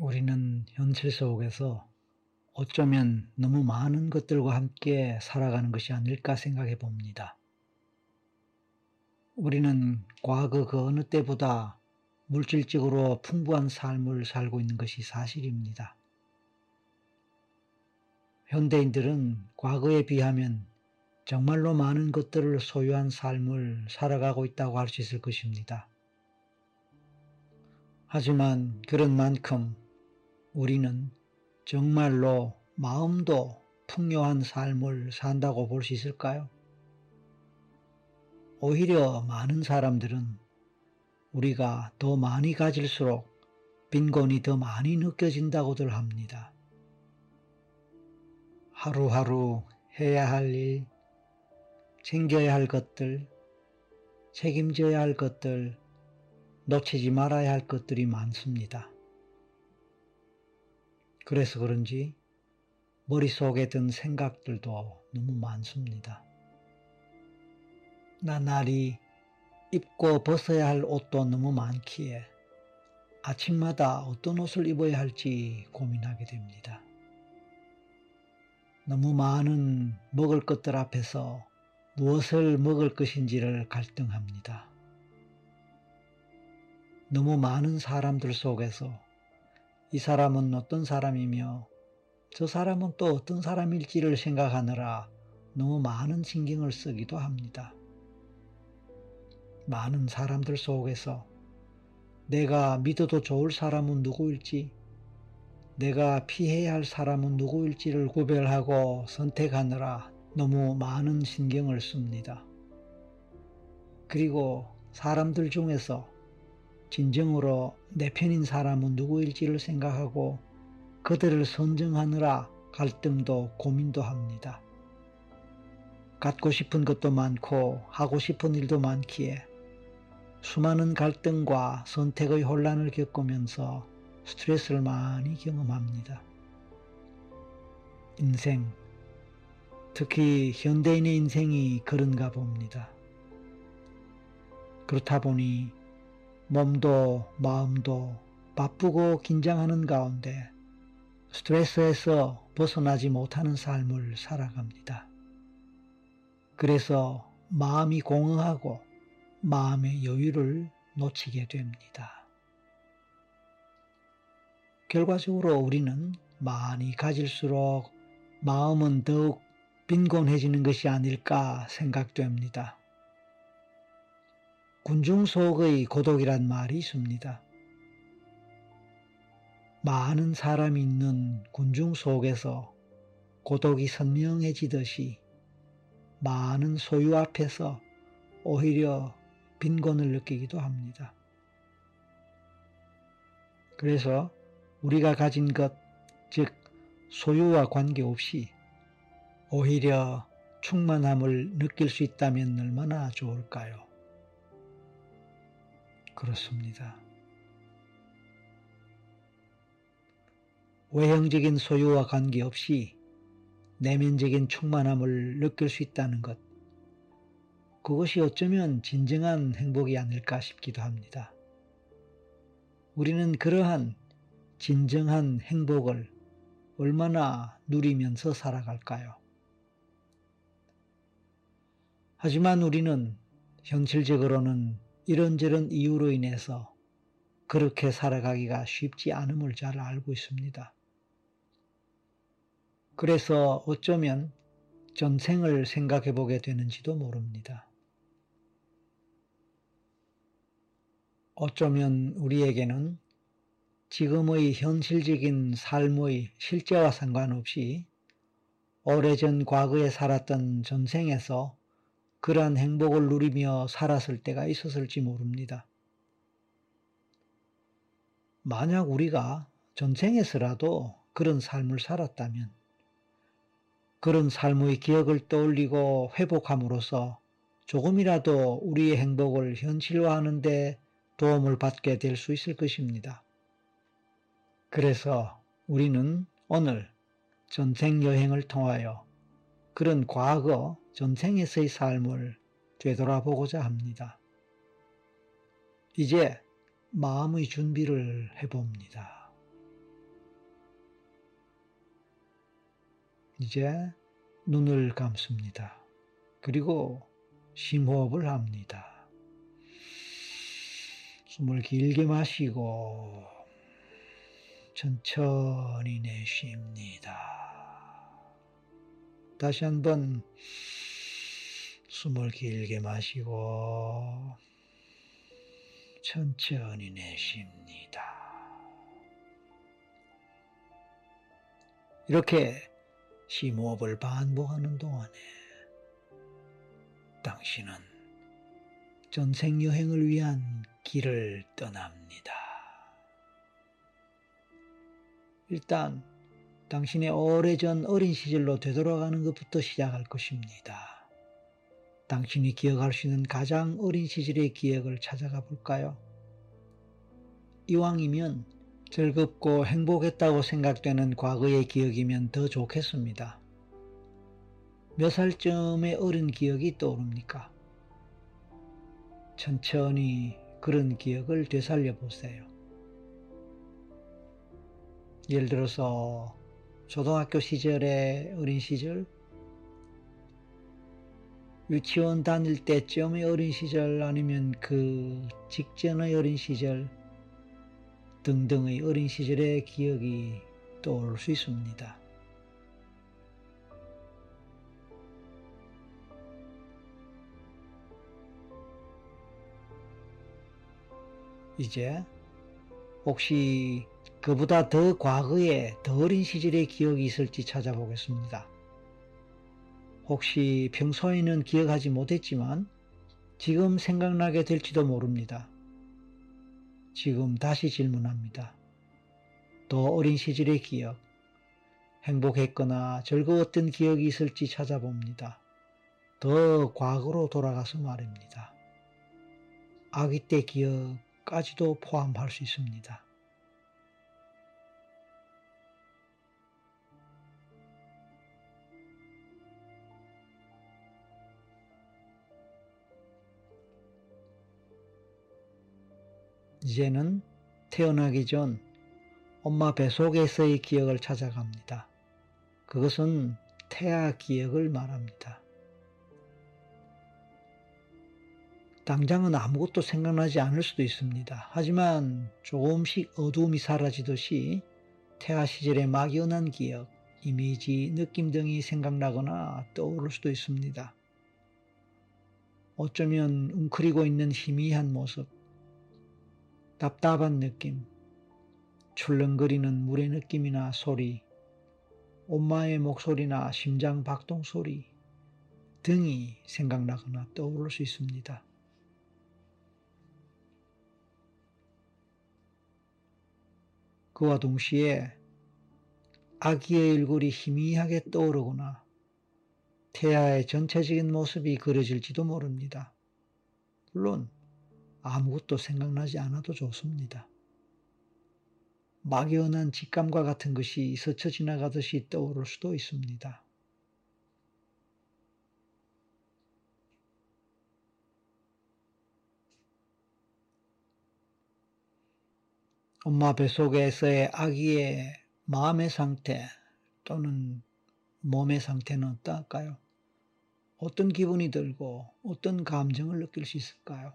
우리는 현실 속에서 어쩌면 너무 많은 것들과 함께 살아가는 것이 아닐까 생각해 봅니다. 우리는 과거 그 어느 때보다 물질적으로 풍부한 삶을 살고 있는 것이 사실입니다. 현대인들은 과거에 비하면 정말로 많은 것들을 소유한 삶을 살아가고 있다고 할 수 있을 것입니다. 하지만 그런 만큼 우리는 정말로 마음도 풍요한 삶을 산다고 볼 수 있을까요? 오히려 많은 사람들은 우리가 더 많이 가질수록 빈곤이 더 많이 느껴진다고들 합니다. 하루하루 해야 할 일, 챙겨야 할 것들, 책임져야 할 것들, 놓치지 말아야 할 것들이 많습니다. 그래서 그런지 머릿속에 든 생각들도 너무 많습니다. 나날이 입고 벗어야 할 옷도 너무 많기에 아침마다 어떤 옷을 입어야 할지 고민하게 됩니다. 너무 많은 먹을 것들 앞에서 무엇을 먹을 것인지를 갈등합니다. 너무 많은 사람들 속에서 이 사람은 어떤 사람이며 저 사람은 또 어떤 사람일지를 생각하느라 너무 많은 신경을 쓰기도 합니다. 많은 사람들 속에서 내가 믿어도 좋을 사람은 누구일지, 내가 피해야 할 사람은 누구일지를 구별하고 선택하느라 너무 많은 신경을 씁니다. 그리고 사람들 중에서 진정으로 내 편인 사람은 누구일지를 생각하고 그들을 선정하느라 갈등도 고민도 합니다. 갖고 싶은 것도 많고 하고 싶은 일도 많기에 수많은 갈등과 선택의 혼란을 겪으면서 스트레스를 많이 경험합니다. 인생, 특히 현대인의 인생이 그런가 봅니다. 그렇다 보니 몸도 마음도 바쁘고 긴장하는 가운데 스트레스에서 벗어나지 못하는 삶을 살아갑니다. 그래서 마음이 공허하고 마음의 여유를 놓치게 됩니다. 결과적으로 우리는 많이 가질수록 마음은 더욱 빈곤해지는 것이 아닐까 생각됩니다. 군중 속의 고독이란 말이 있습니다. 많은 사람이 있는 군중 속에서 고독이 선명해지듯이 많은 소유 앞에서 오히려 빈곤을 느끼기도 합니다. 그래서 우리가 가진 것, 즉 소유와 관계없이 오히려 충만함을 느낄 수 있다면 얼마나 좋을까요? 그렇습니다. 외형적인 소유와 관계없이 내면적인 충만함을 느낄 수 있다는 것, 그것이 어쩌면 진정한 행복이 아닐까 싶기도 합니다. 우리는 그러한 진정한 행복을 얼마나 누리면서 살아갈까요? 하지만 우리는 현실적으로는 이런저런 이유로 인해서 그렇게 살아가기가 쉽지 않음을 잘 알고 있습니다. 그래서 어쩌면 전생을 생각해 보게 되는지도 모릅니다. 어쩌면 우리에게는 지금의 현실적인 삶의 실제와 상관없이 오래전 과거에 살았던 전생에서 그러한 행복을 누리며 살았을 때가 있었을지 모릅니다. 만약 우리가 전생에서라도 그런 삶을 살았다면 그런 삶의 기억을 떠올리고 회복함으로써 조금이라도 우리의 행복을 현실화하는 데 도움을 받게 될 수 있을 것입니다. 그래서 우리는 오늘 전생 여행을 통하여 그런 과거 전생에서의 삶을 되돌아보고자 합니다. 이제 마음의 준비를 해봅니다. 이제 눈을 감습니다. 그리고 심호흡을 합니다. 숨을 길게 마시고 천천히 내쉽니다. 다시 한번 숨을 길게 마시고 천천히 내쉽니다. 이렇게 심호흡을 반복하는 동안에 당신은 전생 여행을 위한 길을 떠납니다. 일단 당신의 오래전 어린 시절로 되돌아가는 것부터 시작할 것입니다. 당신이 기억할 수 있는 가장 어린 시절의 기억을 찾아가 볼까요? 이왕이면 즐겁고 행복했다고 생각되는 과거의 기억이면 더 좋겠습니다. 몇 살쯤의 어린 기억이 떠오릅니까? 천천히 그런 기억을 되살려 보세요. 예를 들어서 초등학교 시절의 어린 시절, 유치원 다닐 때쯤의 어린 시절 아니면 그 직전의 어린 시절, 등등의 어린 시절의 기억이 떠올 수 있습니다. 이제 혹시 그보다 더 과거에 더 어린 시절의 기억이 있을지 찾아보겠습니다. 혹시 평소에는 기억하지 못했지만 지금 생각나게 될지도 모릅니다. 지금 다시 질문합니다. 더 어린 시절의 기억, 행복했거나 즐거웠던 기억이 있을지 찾아봅니다. 더 과거로 돌아가서 말입니다. 아기 때 기억까지도 포함할 수 있습니다. 이제는 태어나기 전 엄마 뱃속에서의 기억을 찾아갑니다. 그것은 태아 기억을 말합니다. 당장은 아무것도 생각나지 않을 수도 있습니다. 하지만 조금씩 어두움이 사라지듯이 태아 시절의 막연한 기억, 이미지, 느낌 등이 생각나거나 떠오를 수도 있습니다. 어쩌면 웅크리고 있는 희미한 모습, 답답한 느낌, 출렁거리는 물의 느낌이나 소리, 엄마의 목소리나 심장 박동 소리 등이 생각나거나 떠오를 수 있습니다. 그와 동시에 아기의 얼굴이 희미하게 떠오르거나 태아의 전체적인 모습이 그려질지도 모릅니다. 물론 아무것도 생각나지 않아도 좋습니다. 막연한 직감과 같은 것이 스쳐 지나가듯이 떠오를 수도 있습니다. 엄마 뱃속에서의 아기의 마음의 상태 또는 몸의 상태는 어떨까요? 어떤 기분이 들고 어떤 감정을 느낄 수 있을까요?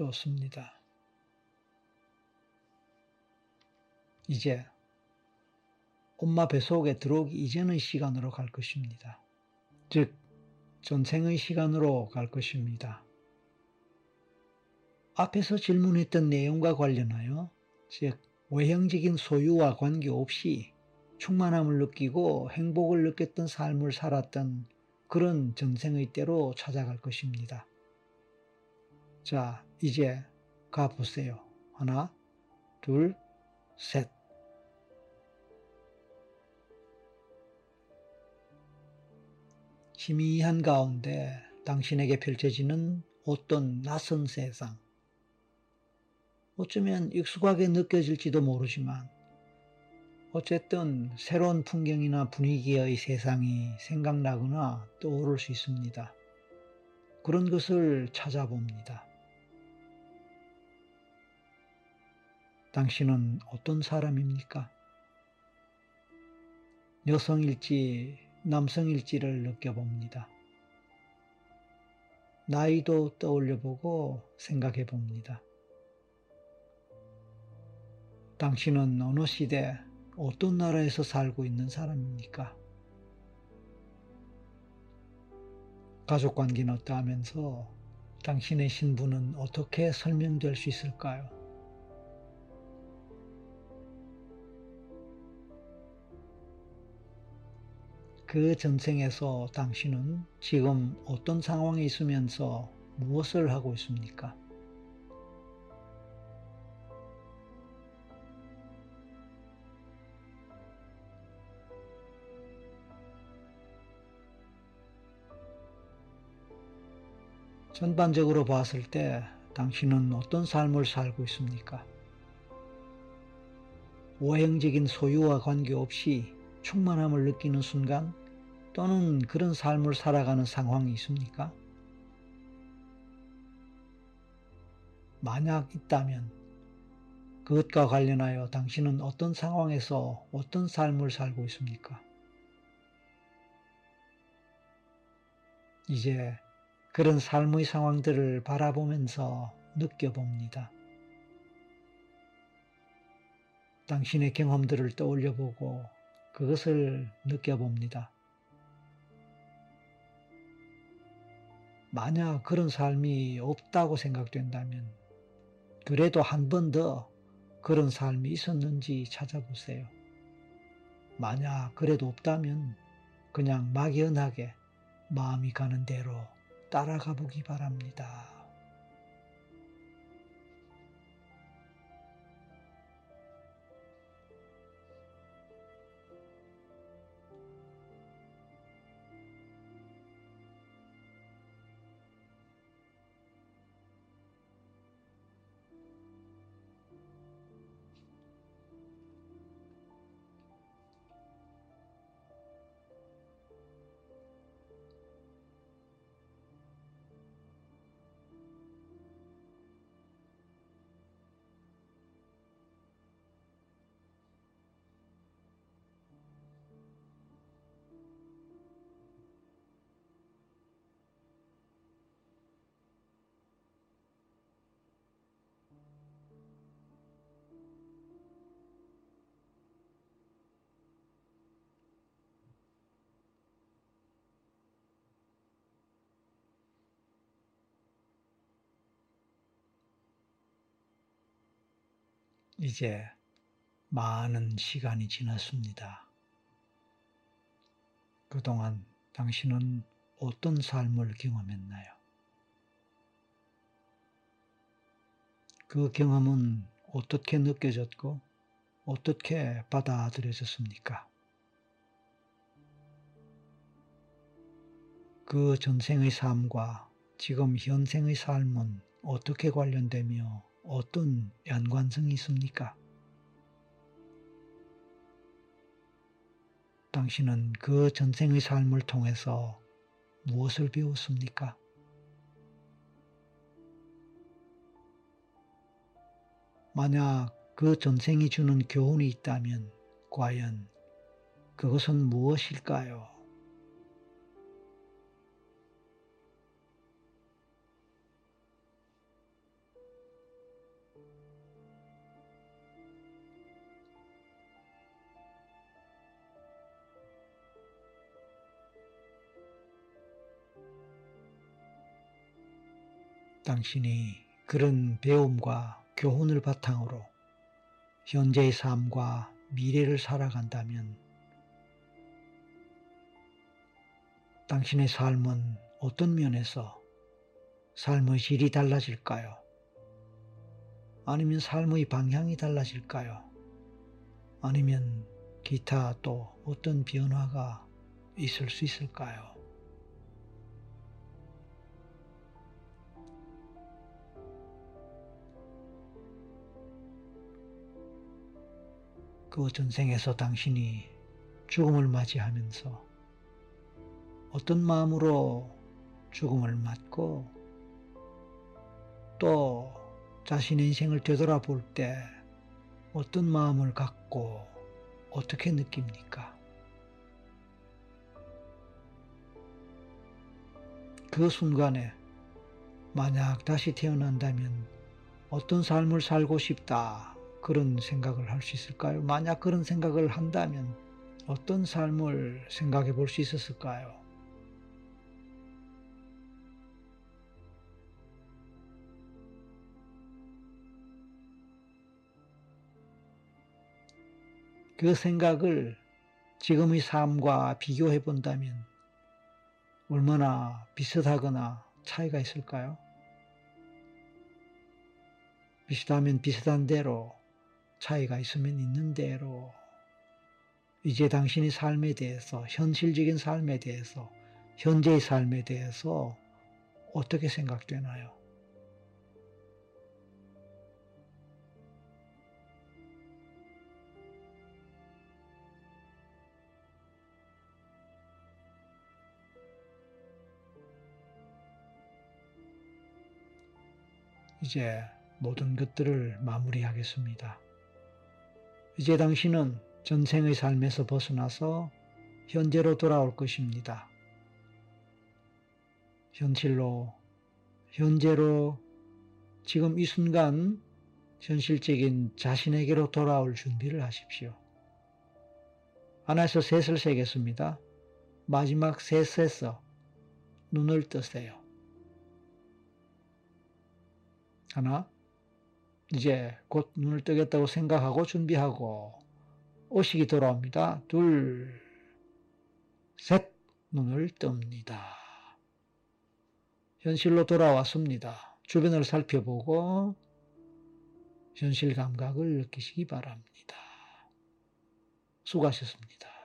좋습니다. 이제 엄마 뱃속에 들어오기 이전의 시간으로 갈 것입니다. 즉, 전생의 시간으로 갈 것입니다. 앞에서 질문했던 내용과 관련하여, 즉, 외형적인 소유와 관계없이 충만함을 느끼고 행복을 느꼈던 삶을 살았던 그런 전생의 때로 찾아갈 것입니다. 자, 이제 가보세요. 하나, 둘, 셋. 희미한 가운데 당신에게 펼쳐지는 어떤 낯선 세상. 어쩌면 익숙하게 느껴질지도 모르지만, 어쨌든 새로운 풍경이나 분위기의 세상이 생각나거나 떠오를 수 있습니다. 그런 것을 찾아봅니다. 당신은 어떤 사람입니까? 여성일지 남성일지를 느껴봅니다. 나이도 떠올려보고 생각해봅니다. 당신은 어느 시대 어떤 나라에서 살고 있는 사람입니까? 가족 관계는 어떠하면서 당신의 신분은 어떻게 설명될 수 있을까요? 그 전생에서 당신은 지금 어떤 상황에 있으면서 무엇을 하고 있습니까? 전반적으로 봤을 때 당신은 어떤 삶을 살고 있습니까? 오행적인 소유와 관계없이 충만함을 느끼는 순간 또는 그런 삶을 살아가는 상황이 있습니까? 만약 있다면 그것과 관련하여 당신은 어떤 상황에서 어떤 삶을 살고 있습니까? 이제 그런 삶의 상황들을 바라보면서 느껴봅니다. 당신의 경험들을 떠올려보고 그것을 느껴봅니다. 만약 그런 삶이 없다고 생각된다면 그래도 한 번 더 그런 삶이 있었는지 찾아보세요. 만약 그래도 없다면 그냥 막연하게 마음이 가는 대로 따라가 보기 바랍니다. 이제 많은 시간이 지났습니다. 그동안 당신은 어떤 삶을 경험했나요? 그 경험은 어떻게 느껴졌고 어떻게 받아들여졌습니까? 그 전생의 삶과 지금 현생의 삶은 어떻게 관련되며 어떤 연관성이 있습니까? 당신은 그 전생의 삶을 통해서 무엇을 배웠습니까? 만약 그 전생이 주는 교훈이 있다면 과연 그것은 무엇일까요? 당신이 그런 배움과 교훈을 바탕으로 현재의 삶과 미래를 살아간다면 당신의 삶은 어떤 면에서 삶의 질이 달라질까요? 아니면 삶의 방향이 달라질까요? 아니면 기타 또 어떤 변화가 있을 수 있을까요? 그 전생에서 당신이 죽음을 맞이하면서 어떤 마음으로 죽음을 맞고 또 자신의 인생을 되돌아볼 때 어떤 마음을 갖고 어떻게 느낍니까? 그 순간에 만약 다시 태어난다면 어떤 삶을 살고 싶다 그런 생각을 할 수 있을까요? 만약 그런 생각을 한다면 어떤 삶을 생각해 볼 수 있었을까요? 그 생각을 지금의 삶과 비교해 본다면 얼마나 비슷하거나 차이가 있을까요? 비슷하면 비슷한 대로 차이가 있으면 있는 대로 이제 당신의 삶에 대해서 현실적인 삶에 대해서 현재의 삶에 대해서 어떻게 생각되나요? 이제 모든 것들을 마무리하겠습니다. 이제 당신은 전생의 삶에서 벗어나서 현재로 돌아올 것입니다. 현실로, 현재로 지금 이 순간 현실적인 자신에게로 돌아올 준비를 하십시오. 하나에서 셋을 세겠습니다. 마지막 셋에서 눈을 뜨세요. 하나, 이제 곧 눈을 뜨겠다고 생각하고 준비하고 의식이 돌아옵니다. 둘, 셋, 눈을 뜹니다. 현실로 돌아왔습니다. 주변을 살펴보고 현실 감각을 느끼시기 바랍니다. 수고하셨습니다.